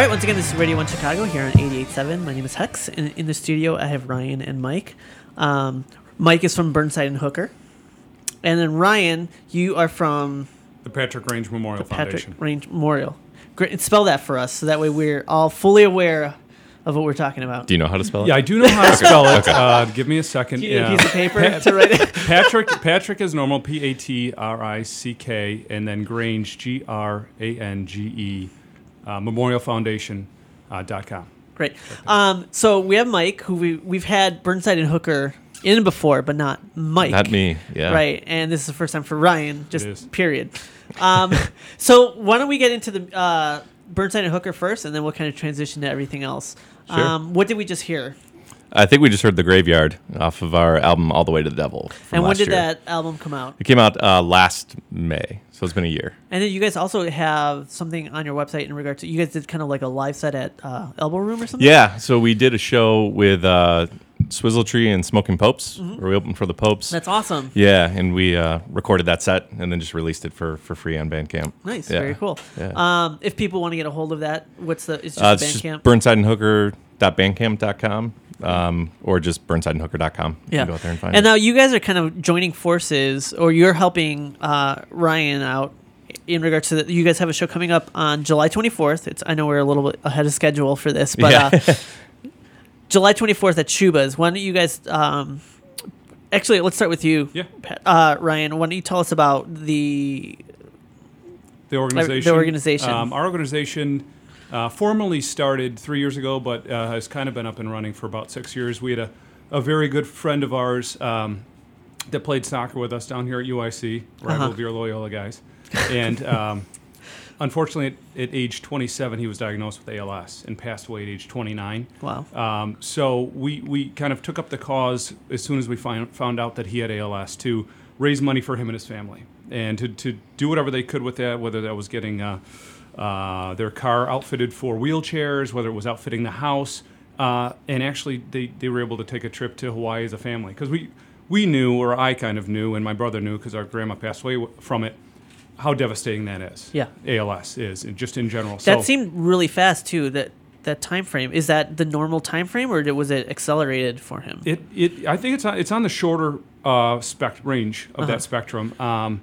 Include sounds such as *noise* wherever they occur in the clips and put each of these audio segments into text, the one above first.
right, once again, this is Radio 1 Chicago here on 88.7. My name is Hex. In, in the studio, I have Ryan and Mike. Um, Mike is from Burnside and Hooker. And then Ryan, you are from The Patrick Grange Memorial Patrick Foundation. Grange Memorial. Great. Spell that for us so that way we're all fully aware of what we're talking about. Do you know how to spell it? Yeah, I do know how to *laughs* spell it. Uh, give me a second. Do you need Yeah. a piece of paper to write it? *laughs* Patrick Patrick is normal. P A T R I C K, and then Grange G R A N G E. Uh, Memorial Foundation uh, dot com. Great. Um, so we have Mike, who we, we've had Burnside and Hooker in before, but not Mike. Not me. Yeah. Right, and this is the first time for Ryan, just period. *laughs* Um, so why don't we get into the uh, Burnside and Hooker first, and then we'll kind of transition to everything else. Sure. Um, what did we just hear? I think we just heard the Graveyard off of our album All the Way to the Devil. And when did year. that album come out? It came out uh, last May, so it's been a year. And then you guys also have something on your website in regards to you guys did kind of like a live set at uh, Elbo Room or something. Yeah, so we did a show with uh, Swizzle Tree and Smoking Popes, where we opened for the Popes. Mm-hmm. that's awesome. yeah, and we uh, recorded that set and then just released it for, for free on Bandcamp. Nice, Yeah. very cool. Yeah. Um, if people want to get a hold of that, what's the? It's just Uh, it's just Bandcamp. burnsideandhooker.bandcamp.com um, or just burnsideandhooker.com. You yeah. can go out there and find and it. now you guys are kind of joining forces, or you're helping uh, Ryan out in regards to the, you guys have a show coming up on July 24th. It's I know we're a little bit ahead of schedule for this, but Yeah. uh, *laughs* July 24th at Schubas. Why don't you guys? Um, actually, let's start with you, Yeah. Uh, Ryan. Why don't you tell us about the The organization. The organization. Um, our organization uh, formally started three years ago, but uh, has kind of been up and running for about six years. We had a, a very good friend of ours um, that played soccer with us down here at UIC, rival Uh-huh. Beer Loyola guys. And um, *laughs* unfortunately, at, at age 27, he was diagnosed with ALS and passed away at age 29. wow. Um, so we, we kind of took up the cause as soon as we find, found out that he had ALS to raise money for him and his family and to, to do whatever they could with that, whether that was getting uh, uh, their car outfitted for wheelchairs, whether it was outfitting the house. Uh, and actually, they, they were able to take a trip to Hawaii as a family because we, we knew, or I kind of knew, and my brother knew because our grandma passed away w- from it, how devastating that is. Yeah. ALS is, and just in general. That so, seemed really fast too. That that time frame is that the normal time frame, or was it accelerated for him? It, it I think it's on, it's on the shorter uh, spec range of Uh-huh. that spectrum. Um,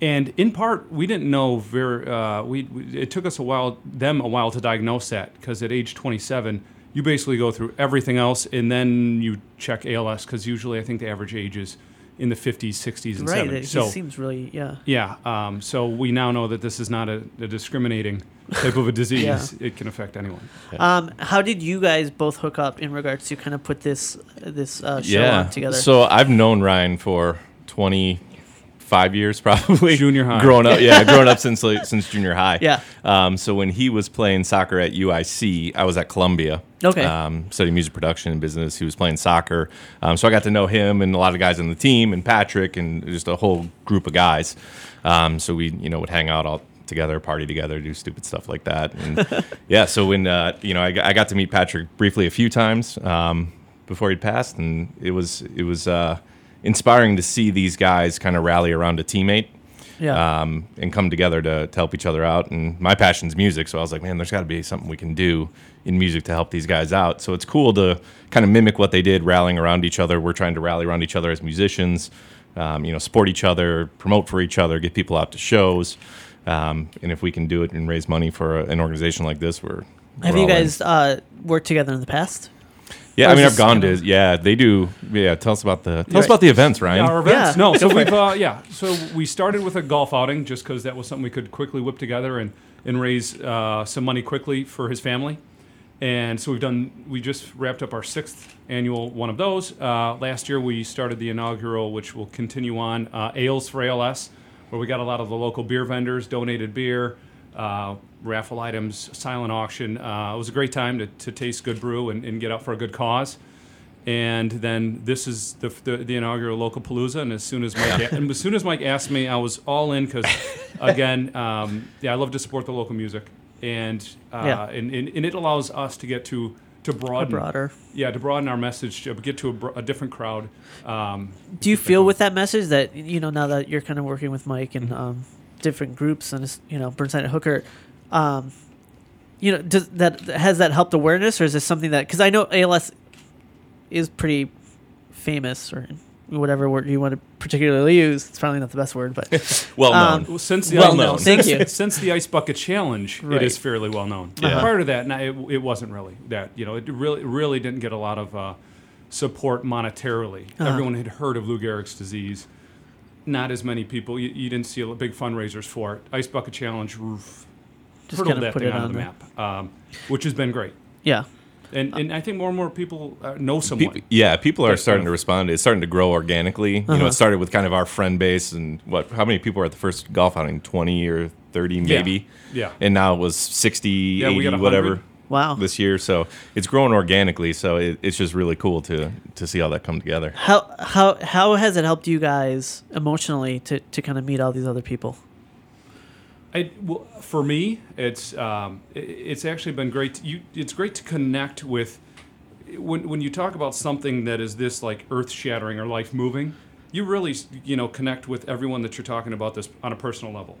and in part, we didn't know very. Uh, we, we it took us a while, them a while to diagnose that because at age 27, you basically go through everything else and then you check ALS because usually I think the average age is in the 50s, 60s, and right. 70s. It, so he seems really yeah. yeah, um, so we now know that this is not a, a discriminating type of a *laughs* disease. It can affect anyone. Um, how did you guys both hook up in regards to kind of put this this uh, show yeah. on together? So I've known Ryan for 25 years probably. Junior high. Growing up, yeah, growing up *laughs* since like, since junior high. Yeah. Um, so when he was playing soccer at UIC, I was at Columbia. Okay. Um, studying music production and business. He was playing soccer. Um, so I got to know him and a lot of guys on the team and Patrick and just a whole group of guys. Um, so we, you know, would hang out all together, party together, do stupid stuff like that. And *laughs* yeah, so when, uh, you know, I, got- I got to meet Patrick briefly a few times um, before he'd passed. And it was, it was uh, inspiring to see these guys kind of rally around a teammate yeah. um, and come together to, to help each other out. And my passion's music, so I was like, man, there's got to be something we can do in music to help these guys out. So it's cool to kind of mimic what they did, rallying around each other. We're trying to rally around each other as musicians, um, you know, support each other, promote for each other, get people out to shows. Um, and if we can do it and raise money for a, an organization like this, we're Have we're you guys uh, worked together in the past? Yeah, I mean, this I've gone to. Yeah, they do. Yeah, tell us about the tell Right. us about the events, Ryan. Our events? Yeah. No, so we've uh, yeah. So we started with a golf outing just because that was something we could quickly whip together and and raise uh, some money quickly for his family. And so we've done. We just wrapped up our sixth annual one of those. Uh, last year we started the inaugural, which will continue on uh, Ales for ALS, where we got a lot of the local beer vendors donated beer. Uh, raffle items, silent auction. Uh, it was a great time to, to taste good brew and, and get out for a good cause. And then this is the, the, the inaugural local palooza. And as soon as Mike, and as soon as Mike asked me, I was all in because, *laughs* again, um, yeah, I love to support the local music, and uh, Yeah. and, and and it allows us to get to to broaden, broader. yeah, to broaden our message, to get to a, bro- a different crowd. Um, Do you feel with that message that you know now that you're kind of working with Mike and um, different groups and you know Burnside and Hooker, um, you know, does that has that helped awareness, or is this something that because I know ALS is pretty famous, or whatever word you want to particularly use. It's probably not the best word, but *laughs* Well Um, known. Well, since the Well ice, known. Since, Thank you. *laughs* since the ice bucket challenge, Right. it is fairly well known. Yeah. Prior to that, no, it, it wasn't really that. You know, it really really didn't get a lot of uh, support monetarily. Uh-huh. Everyone had heard of Lou Gehrig's disease. Not as many people. You, you didn't see a big fundraisers for it. Ice bucket challenge roof Just hurdled kinda that put thing it onto on the the- map, um, which has been great. yeah, And and I think more and more people uh, know someone. People, yeah, people are That's starting kind to respond. It's starting to grow organically. You know, Uh-huh. it started with kind of our friend base and what? How many people were at the first golf outing? Twenty or thirty, maybe. Yeah. And now it was 60, Yeah, we 80, got 100. whatever. Wow. This year, so it's growing organically. So it, it's just really cool to to see all that come together. how how how has it helped you guys emotionally to to kind of meet all these other people? I, well, for me, it's um, it's actually been great. To, you, it's great to connect with when when you talk about something that is this like earth shattering or life moving. You really you know connect with everyone that you're talking about this on a personal level.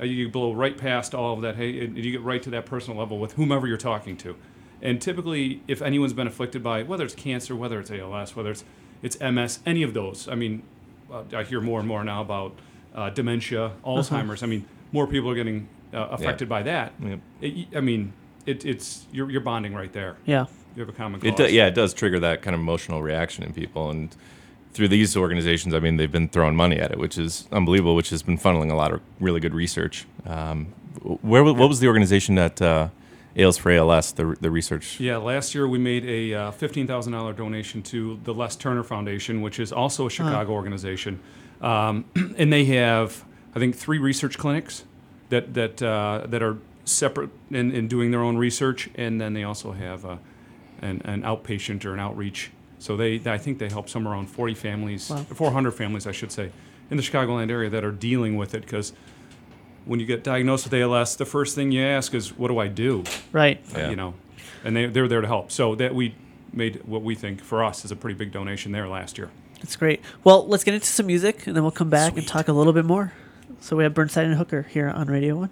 Uh, you blow right past all of that. Hey, and you get right to that personal level with whomever you're talking to. And typically, if anyone's been afflicted by whether it's cancer, whether it's ALS, whether it's it's MS, any of those. I mean, uh, I hear more and more now about uh, dementia, Alzheimer's. I mean, more people are getting uh, affected by that. Yep. It, I mean, it, it's you're, you're bonding right there. Yeah, You have a common cause. It do, yeah, it does trigger that kind of emotional reaction in people, and through these organizations, I mean, they've been throwing money at it, which is unbelievable, which has been funneling a lot of really good research. Um, where what was the organization that uh, Ales for ALS, the the research? Yeah, last year we made a uh, fifteen thousand dollar donation to the Les Turner Foundation, which is also a Chicago organization, um, *clears throat* and they have I think three research clinics that that uh, that are separate in, in doing their own research, and then they also have uh, an, an outpatient or an outreach. So they I think they help somewhere around forty families, Wow. four hundred families, I should say, in the Chicagoland area that are dealing with it because. When you get diagnosed with ALS, the first thing you ask is, "What do I do?" right. uh, Yeah. you know, and they they're there to help. So that we made what we think for us is a pretty big donation there last year. That's great. Well, let's get into some music, and then we'll come back and talk a little bit more. So we have Burnside and Hooker here on Radio One.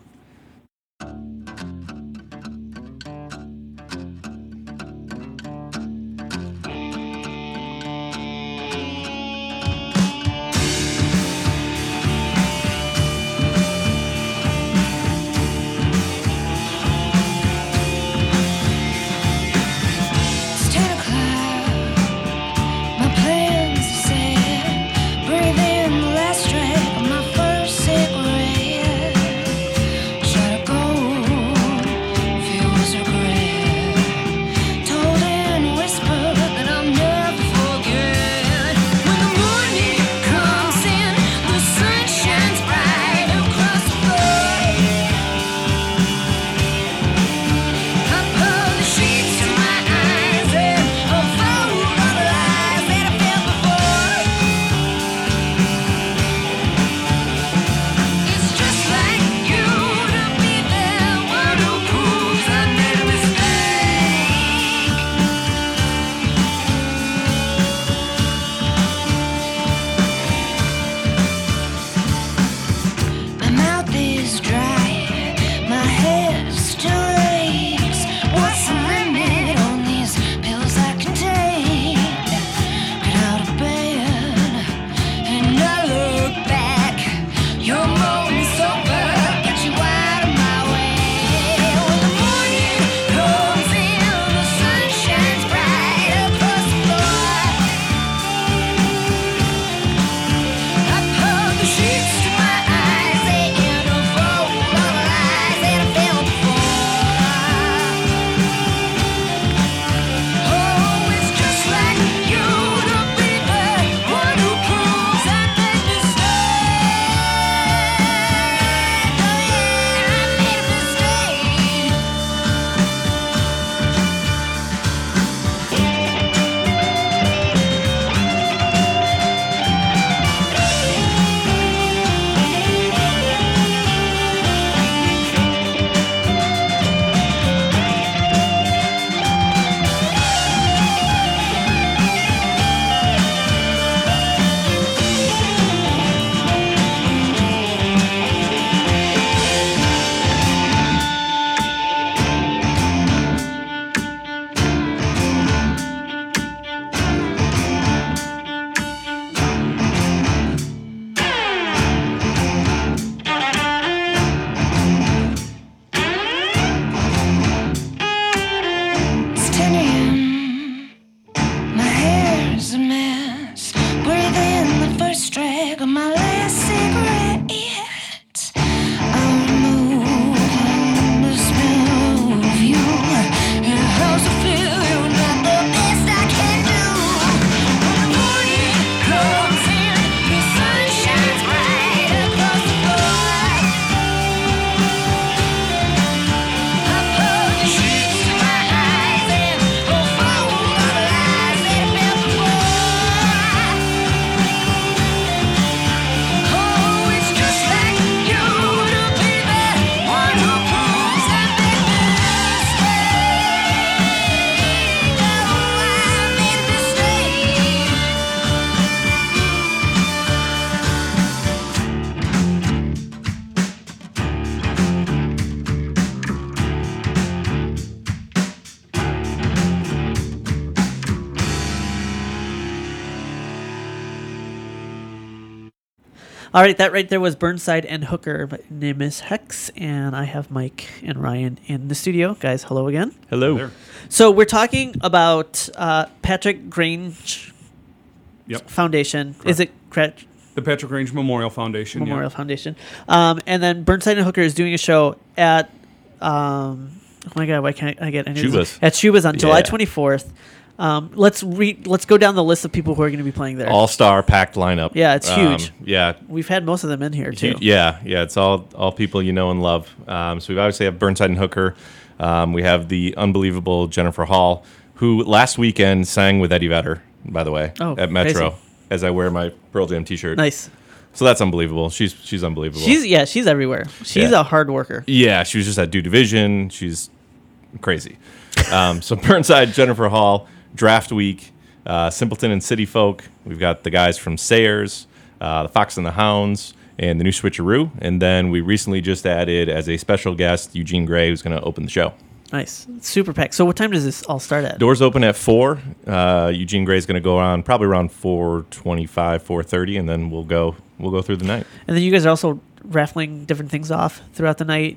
All right, that right there was Burnside and Hooker. My name is Hex, and I have Mike and Ryan in the studio. Guys, hello again. Hello. There. So we're talking about uh, Patrick Grange Yep. Foundation. Is it correct? The Patrick Grange Memorial Foundation. yeah. Memorial Foundation. Um, and then Burnside and Hooker is doing a show at. Um, oh my God! Why can't I get any of these? Schubas. At Schubas on July twenty fourth. Um, let's read. Let's go down the list of people who are going to be playing there. All star packed lineup. Yeah, it's Um, huge. yeah. We've had most of them in here too. Yeah, yeah, it's all all people you know and love. Um, so we obviously have Burnside and Hooker. Um, we have the unbelievable Jennifer Hall, who last weekend sang with Eddie Vedder, by the way, Oh, at Metro, crazy. as I wear my Pearl Jam T-shirt. Nice. So that's unbelievable. She's she's unbelievable. She's yeah, she's everywhere. She's Yeah. a hard worker. Yeah, she was just at Do Division. She's crazy. Um, so *laughs* Burnside, Jennifer Hall, Draft Week, uh, Simpleton and City Folk. We've got the guys from Sayers, uh, the Fox and the Hounds, and the new Switcheroo. And then we recently just added as a special guest Eugene Gray, who's going to open the show. Nice. Super packed. So what time does this all start at? Doors open at four. Uh, Eugene Gray's going to go on probably around four twenty-five, four thirty, and then we'll go we'll go through the night. And then you guys are also raffling different things off throughout the night.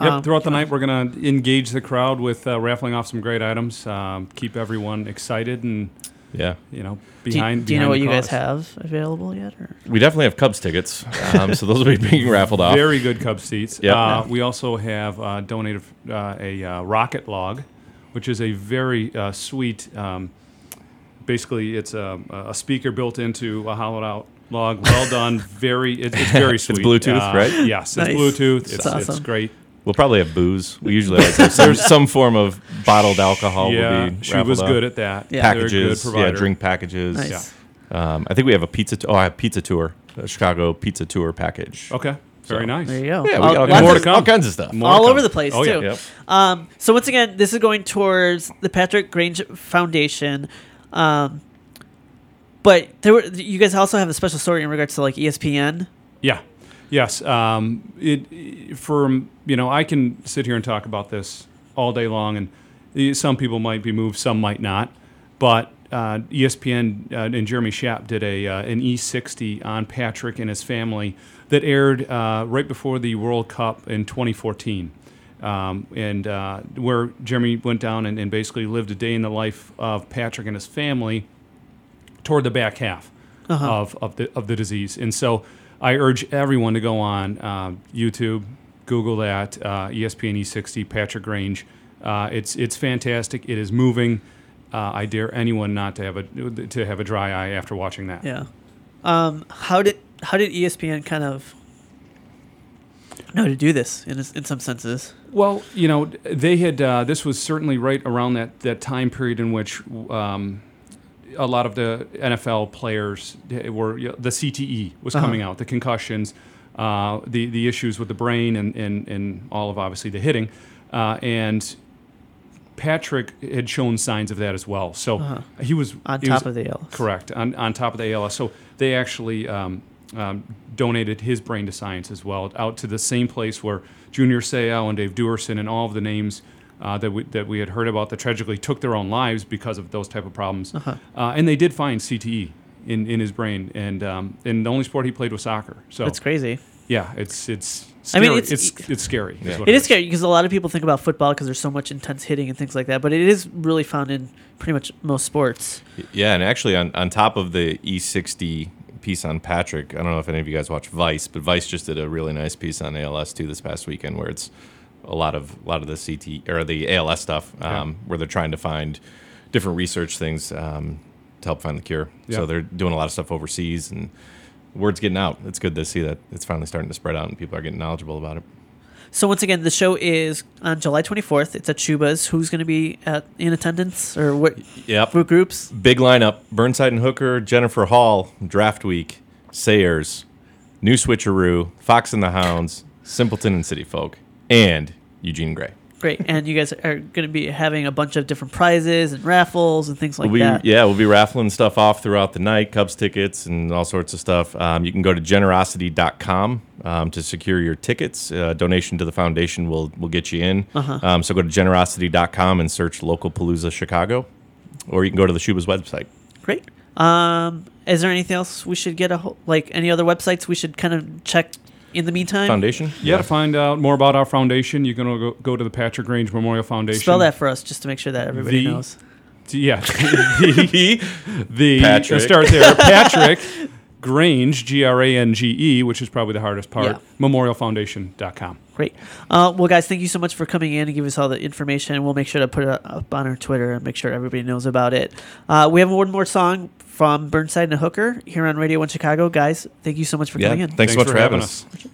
Yep. Um, throughout the night, we're going to engage the crowd with uh, raffling off some great items, um, keep everyone excited and Yeah, you know Do you, behind. do you know what behind you guys have available yet? Or? we definitely have Cubs tickets, um, so those will be being raffled off. Very good Cub seats. Yep. Uh, we also have uh, donated uh, a uh, rocket log, which is a very uh, sweet. Um, basically, it's a, a speaker built into a hollowed out log. Well done. Very. It, it's very *laughs* sweet. It's Bluetooth, Uh, right? Yes, Nice. it's Bluetooth. It's, That's it's awesome. great. We'll probably have booze. We usually always have some, some form of bottled alcohol. yeah, will be she was off. good at that. Yeah. They're good packages. Yeah, drink packages. Nice. Yeah. Um, I think we have a pizza. T- oh, I have pizza tour, a Chicago pizza tour package. Okay. Very So- nice. There you go. Yeah, we All- got all, lots more to come. all kinds of stuff. More all over the place Oh, yeah. too. Yep. Um, so once again, this is going towards the Patrick Grange Foundation. Um, but there were you guys also have a special story in regards to like ESPN. Yeah. Yes. Um, it for you know I can sit here and talk about this all day long, and some people might be moved, some might not. But uh, ESPN uh, and Jeremy Schaap did a uh, an E60 on Patrick and his family that aired uh, right before the World Cup in 2014. Um, and uh, where Jeremy went down and, and basically lived a day in the life of Patrick and his family toward the back half of, of the of the disease. And so I urge everyone to go on uh, YouTube, Google that uh, ESPN E60 Patrick Grange. Uh, it's it's fantastic. It is moving. Uh, I dare anyone not to have a to have a dry eye after watching that. Yeah. Um, how did how did ESPN kind of know to do this in in some senses? Well, you know, they had. Uh, this was certainly right around that that time period in which um, a lot of the NFL players were. The CTE was Uh-huh. coming out, the concussions, uh, the the issues with the brain, and and, and all of obviously the hitting, uh, and. Patrick had shown signs of that as well, so he was Uh-huh. On he top was- of the ALS. Correct. On, on top of the ALS. So they actually um, um, donated his brain to science as well, out to the same place where Junior Seau and Dave Duerson and all of the names uh, that, we, that we had heard about that tragically took their own lives because of those type of problems. Uh-huh. Uh, and they did find CTE in, in his brain. And, um, and the only sport he played was soccer. So That's crazy. yeah, it's, it's I scary. mean, it's, it's- it's, scary. Yeah. what It is scary because a lot of people think about football because there's so much intense hitting and things like that, but it is really found in pretty much most sports. Yeah, and actually, on, on top of the E60 piece on Patrick, I don't know if any of you guys watch Vice, but Vice just did a really nice piece on ALS too this past weekend, where it's a lot of a lot of the CT or the ALS stuff, um, where they're trying to find different research things um, to help find the cure. Yeah. So they're doing a lot of stuff overseas, and word's getting out. It's good to see that it's finally starting to spread out, and people are getting knowledgeable about it. So once again, the show is on July 24th. It's at Schubas. Who's going to be at, in attendance or what, Yep. what groups? Big lineup: Burnside and Hooker, Jennifer Hall, Draft Week, Sayers, New Switcheroo, Fox and the Hounds, Simpleton and City Folk, and Eugene Gray. Great, and you guys are going to be having a bunch of different prizes and raffles and things like we'll be, that. Yeah, we'll be raffling stuff off throughout the night, Cubs tickets and all sorts of stuff. Um, you can go to generosity.com um, to secure your tickets. Uh, donation to the foundation will will get you in. Uh-huh. Um, so go to generosity.com and search local Palooza Chicago, or you can go to the Schubas website. Great. Um, is there anything else we should get a ho- like any other websites we should kind of check in the meantime? Foundation? Yeah, yeah. to find out more about our foundation, you're going to go, to the Patrick Grange Memorial Foundation. Spell that for us just to make sure that everybody the, knows. Yeah. *laughs* the, the Patrick. start there. *laughs* Patrick Grange, G R A N G E, which is probably the hardest part, yeah. memorialfoundation.com. Great. Uh, well, guys, thank you so much for coming in and giving us all the information. We'll make sure to put it up on our Twitter and make sure everybody knows about it. Uh, we have one more song from Burnside and Hooker here on Radio One Chicago. Guys, thank you so much for yeah, coming in. Thanks, thanks so much for, having us. us.